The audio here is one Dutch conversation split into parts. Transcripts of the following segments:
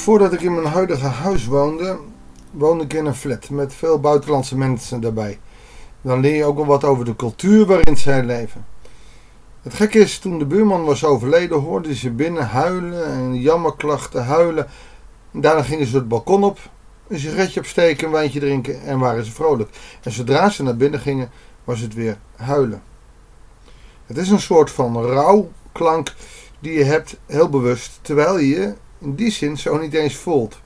voordat ik in mijn huidige huis woonde, woonde ik in een flat met veel buitenlandse mensen daarbij. Dan leer je ook wel wat over de cultuur waarin zij leven. Het gekke is, toen de buurman was overleden, hoorden ze binnen huilen en jammerklachten huilen. Daarna gingen ze het balkon op, een sigaretje opsteken, een wijntje drinken en waren ze vrolijk. En zodra ze naar binnen gingen, was het weer huilen. Het is een soort van rouwklank die je hebt, heel bewust, terwijl je je in die zin zo niet eens voelt.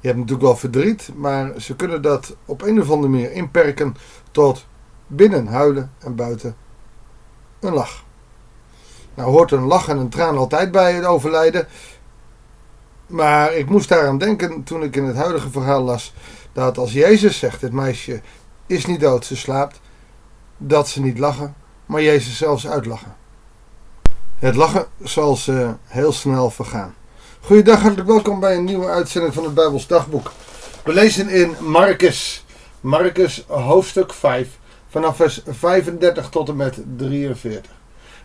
Je hebt natuurlijk wel verdriet, maar ze kunnen dat op een of andere manier inperken tot binnen huilen en buiten een lach. Nou hoort een lach en een traan altijd bij het overlijden. Maar ik moest daaraan denken toen ik in het huidige verhaal las dat als Jezus zegt: het meisje is niet dood, ze slaapt, dat ze niet lachen, maar Jezus zelfs uitlachen. Het lachen zal ze heel snel vergaan. Goedendag, hartelijk welkom bij een nieuwe uitzending van het Bijbels Dagboek. We lezen in Marcus, Marcus hoofdstuk 5, vanaf vers 35 tot en met 43.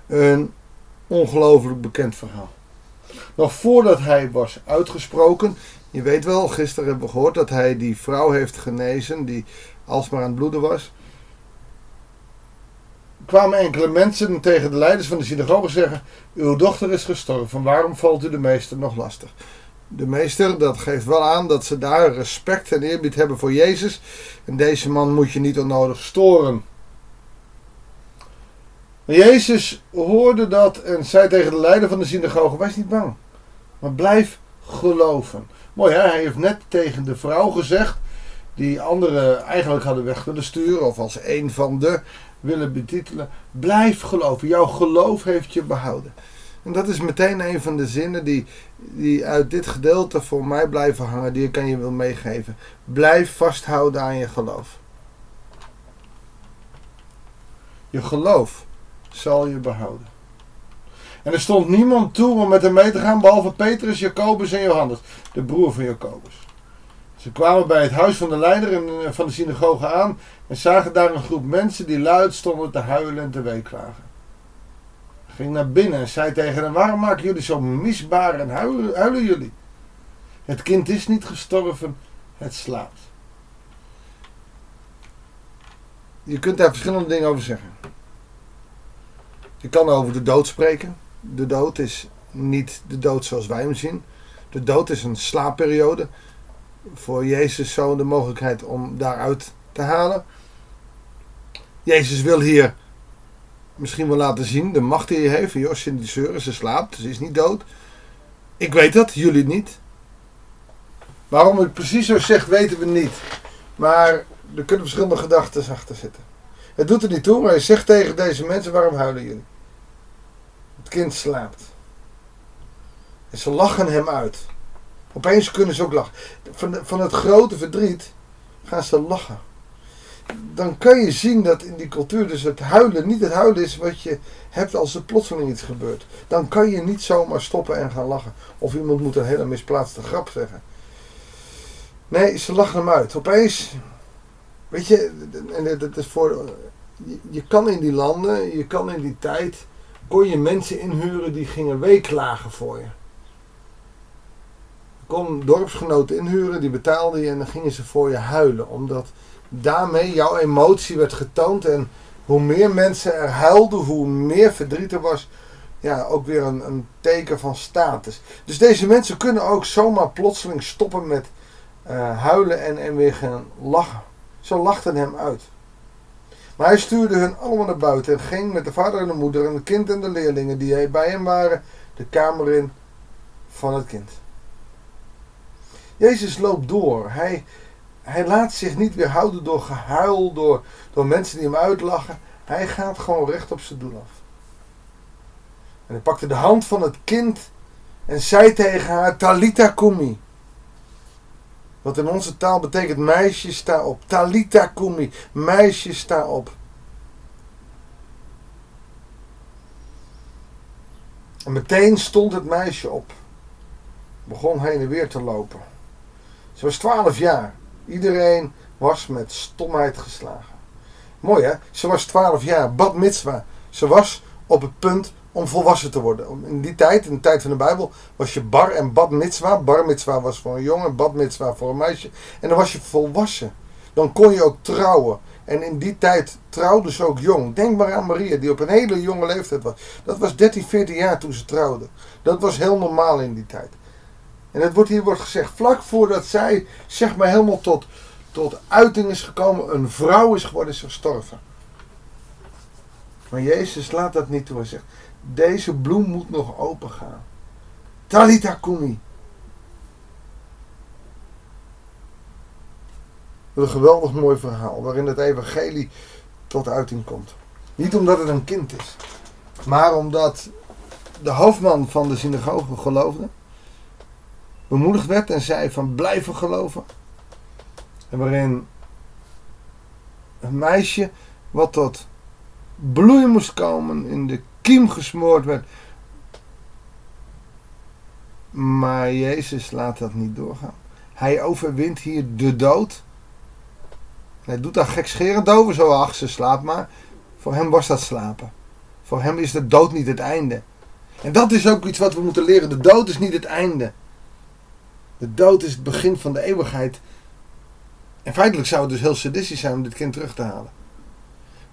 Een ongelooflijk bekend verhaal. Nog voordat hij was uitgesproken, je weet wel, gisteren hebben we gehoord dat hij die vrouw heeft genezen die alsmaar aan het bloeden was. Kwamen enkele mensen tegen de leiders van de synagoge zeggen: Uw dochter is gestorven, waarom valt u de meester nog lastig? De meester, dat geeft wel aan dat ze daar respect en eerbied hebben voor Jezus. En deze man moet je niet onnodig storen. Maar Jezus hoorde dat en zei tegen de leider van de synagoge: Wees niet bang, maar blijf geloven. Mooi hè, hij heeft net tegen de vrouw gezegd, die anderen eigenlijk hadden weg willen sturen, of als een van de willen betitelen. Blijf geloven, jouw geloof heeft je behouden. En dat is meteen een van de zinnen die, die uit dit gedeelte voor mij blijven hangen, die ik aan je wil meegeven. Blijf vasthouden aan je geloof. Je geloof zal je behouden. En er stond niemand toe om met hem mee te gaan, behalve Petrus, Jacobus en Johannes, de broer van Jacobus. Ze kwamen bij het huis van de leider en van de synagoge aan en zagen daar een groep mensen die luid stonden te huilen en te weeklagen. Hij ging naar binnen en zei tegen hen, waarom maken jullie zo misbaar en huilen, huilen jullie? Het kind is niet gestorven, het slaapt. Je kunt daar verschillende dingen over zeggen. Je kan over de dood spreken. De dood is niet de dood zoals wij hem zien. De dood is een slaapperiode. Voor Jezus zo de mogelijkheid om daaruit te halen. Jezus wil hier misschien wel laten zien de macht die hij heeft. Jos in die zeuren, ze slaapt, ze is niet dood. Ik weet dat, jullie niet. Waarom het precies zo zegt, weten we niet. Maar er kunnen verschillende gedachten achter zitten. Het doet er niet toe, maar hij zegt tegen deze mensen: waarom huilen jullie? Het kind slaapt. En ze lachen hem uit. Opeens kunnen ze ook lachen. Van, van het grote verdriet gaan ze lachen. Dan kan je zien dat in die cultuur dus het huilen niet het huilen is wat je hebt als er plotseling iets gebeurt. Dan kan je niet zomaar stoppen en gaan lachen. Of iemand moet een hele misplaatste grap zeggen. Nee, ze lachen hem uit. Opeens, weet je, en dat is voor, je kan in die landen, je kan in die tijd, kon je mensen inhuren die gingen weeklagen voor je kon dorpsgenoten inhuren, die betaalde je en dan gingen ze voor je huilen. Omdat daarmee jouw emotie werd getoond en hoe meer mensen er huilden, hoe meer verdriet er was, ja, ook weer een, een teken van status. Dus deze mensen kunnen ook zomaar plotseling stoppen met uh, huilen en, en weer gaan lachen. Zo lachten hem uit. Maar hij stuurde hun allemaal naar buiten en ging met de vader en de moeder en het kind en de leerlingen die bij hem waren, de kamer in van het kind. Jezus loopt door. Hij, hij laat zich niet weerhouden door gehuil, door, door mensen die hem uitlachen. Hij gaat gewoon recht op zijn doel af. En hij pakte de hand van het kind en zei tegen haar: Talita kumi. Wat in onze taal betekent: meisje sta op. Talita kumi. Meisje sta op. En meteen stond het meisje op. Begon heen en weer te lopen. Ze was 12 jaar. Iedereen was met stomheid geslagen. Mooi hè? Ze was 12 jaar. Bad mitzwa. Ze was op het punt om volwassen te worden. In die tijd, in de tijd van de Bijbel, was je bar en bad mitzwa. Bar mitzwa was voor een jongen, bad mitzwa voor een meisje. En dan was je volwassen. Dan kon je ook trouwen. En in die tijd trouwden ze ook jong. Denk maar aan Maria, die op een hele jonge leeftijd was. Dat was 13, 14 jaar toen ze trouwde. Dat was heel normaal in die tijd. En het wordt hier wordt gezegd, vlak voordat zij zeg maar helemaal tot, tot uiting is gekomen, een vrouw is geworden, is gestorven. Maar Jezus laat dat niet toe. Hij zegt, deze bloem moet nog open gaan. Talita kumi. Een geweldig mooi verhaal waarin het evangelie tot uiting komt. Niet omdat het een kind is, maar omdat de hoofdman van de synagoge geloofde, bemoedigd werd en zei van blijven geloven. En waarin een meisje wat tot bloei moest komen, in de kiem gesmoord werd. Maar Jezus laat dat niet doorgaan. Hij overwint hier de dood. Hij doet daar gekscherend over, zo ach, ze slaapt maar. Voor hem was dat slapen. Voor hem is de dood niet het einde. En dat is ook iets wat we moeten leren. De dood is niet het einde. De dood is het begin van de eeuwigheid. En feitelijk zou het dus heel sadistisch zijn om dit kind terug te halen.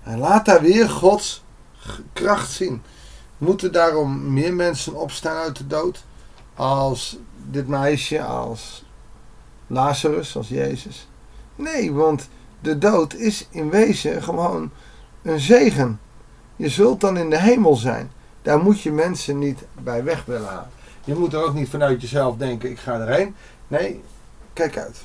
Hij laat daar weer Gods kracht zien. Moeten daarom meer mensen opstaan uit de dood? Als dit meisje, als Lazarus, als Jezus? Nee, want de dood is in wezen gewoon een zegen. Je zult dan in de hemel zijn. Daar moet je mensen niet bij weg willen halen. Je moet er ook niet vanuit jezelf denken, ik ga erheen. Nee, kijk uit.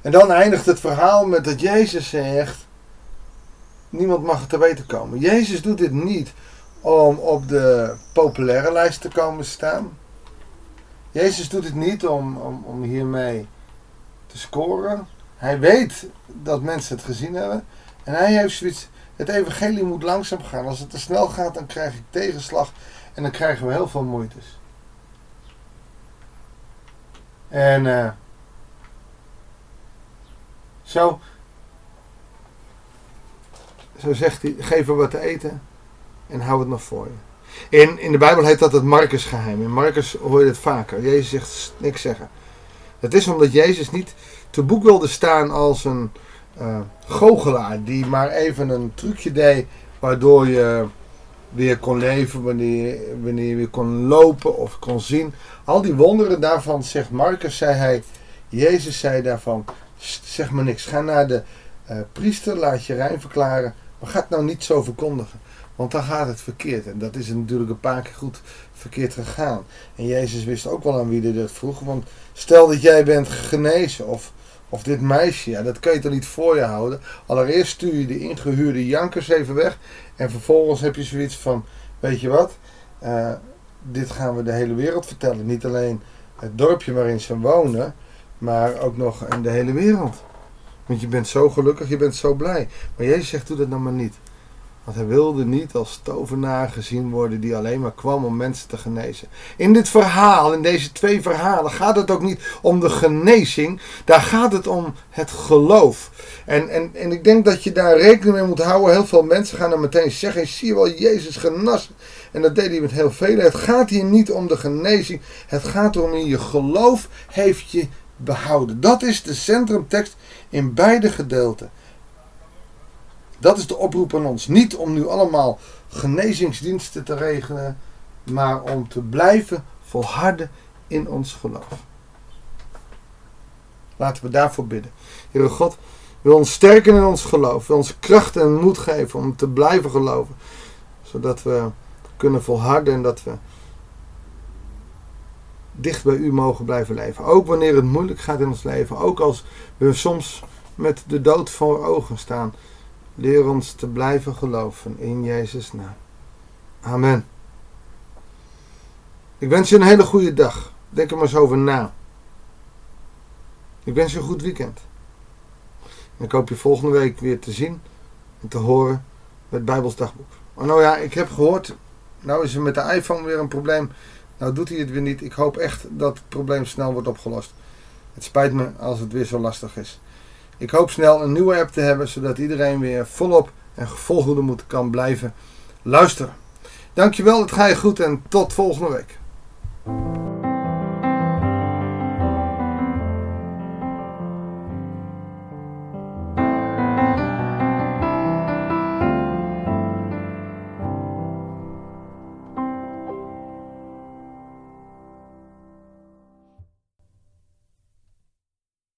En dan eindigt het verhaal met dat Jezus zegt: Niemand mag het te weten komen. Jezus doet dit niet om op de populaire lijst te komen staan. Jezus doet het niet om, om, om hiermee te scoren. Hij weet dat mensen het gezien hebben. En hij heeft zoiets. Het evangelie moet langzaam gaan. Als het te snel gaat, dan krijg ik tegenslag. En dan krijgen we heel veel moeites. En uh, zo, zo zegt hij, geef er wat te eten en hou het nog voor je. In, in de Bijbel heet dat het Marcus geheim. In Marcus hoor je het vaker. Jezus zegt niks zeggen. Het is omdat Jezus niet te boek wilde staan als een uh, goochelaar die maar even een trucje deed waardoor je weer kon leven, wanneer, wanneer je weer kon lopen of kon zien. Al die wonderen daarvan, zegt Marcus, zei hij, Jezus zei daarvan, zeg maar niks. Ga naar de uh, priester, laat je rein verklaren, maar ga het nou niet zo verkondigen. Want dan gaat het verkeerd. En dat is natuurlijk een paar keer goed verkeerd gegaan. En Jezus wist ook wel aan wie hij dat vroeg. Want stel dat jij bent genezen of, of dit meisje, ja, dat kan je toch niet voor je houden. Allereerst stuur je de ingehuurde jankers even weg. En vervolgens heb je zoiets van, weet je wat, uh, dit gaan we de hele wereld vertellen. Niet alleen het dorpje waarin ze wonen, maar ook nog in de hele wereld. Want je bent zo gelukkig, je bent zo blij. Maar Jezus zegt, doe dat nou maar niet. Want hij wilde niet als tovenaar gezien worden die alleen maar kwam om mensen te genezen. In dit verhaal, in deze twee verhalen, gaat het ook niet om de genezing. Daar gaat het om het geloof. En, en, en ik denk dat je daar rekening mee moet houden. Heel veel mensen gaan dan meteen zeggen, zie je wel, Jezus genas. En dat deed hij met heel veel. Het gaat hier niet om de genezing. Het gaat in je geloof heeft je behouden. Dat is de centrumtekst in beide gedeelten. Dat is de oproep aan ons. Niet om nu allemaal genezingsdiensten te regelen, maar om te blijven volharden in ons geloof. Laten we daarvoor bidden. Heere God, wil ons sterken in ons geloof. Wil ons kracht en moed geven om te blijven geloven. Zodat we kunnen volharden en dat we dicht bij u mogen blijven leven. Ook wanneer het moeilijk gaat in ons leven. Ook als we soms met de dood voor ogen staan. Leer ons te blijven geloven in Jezus' naam. Amen. Ik wens je een hele goede dag. Denk er maar eens over na. Ik wens je een goed weekend. En ik hoop je volgende week weer te zien en te horen met Bijbels dagboek. Oh nou ja, ik heb gehoord, nou is er met de iPhone weer een probleem. Nou doet hij het weer niet. Ik hoop echt dat het probleem snel wordt opgelost. Het spijt me als het weer zo lastig is. Ik hoop snel een nieuwe app te hebben, zodat iedereen weer volop en volgende moet kan blijven luisteren. Dankjewel, het ga je goed en tot volgende week.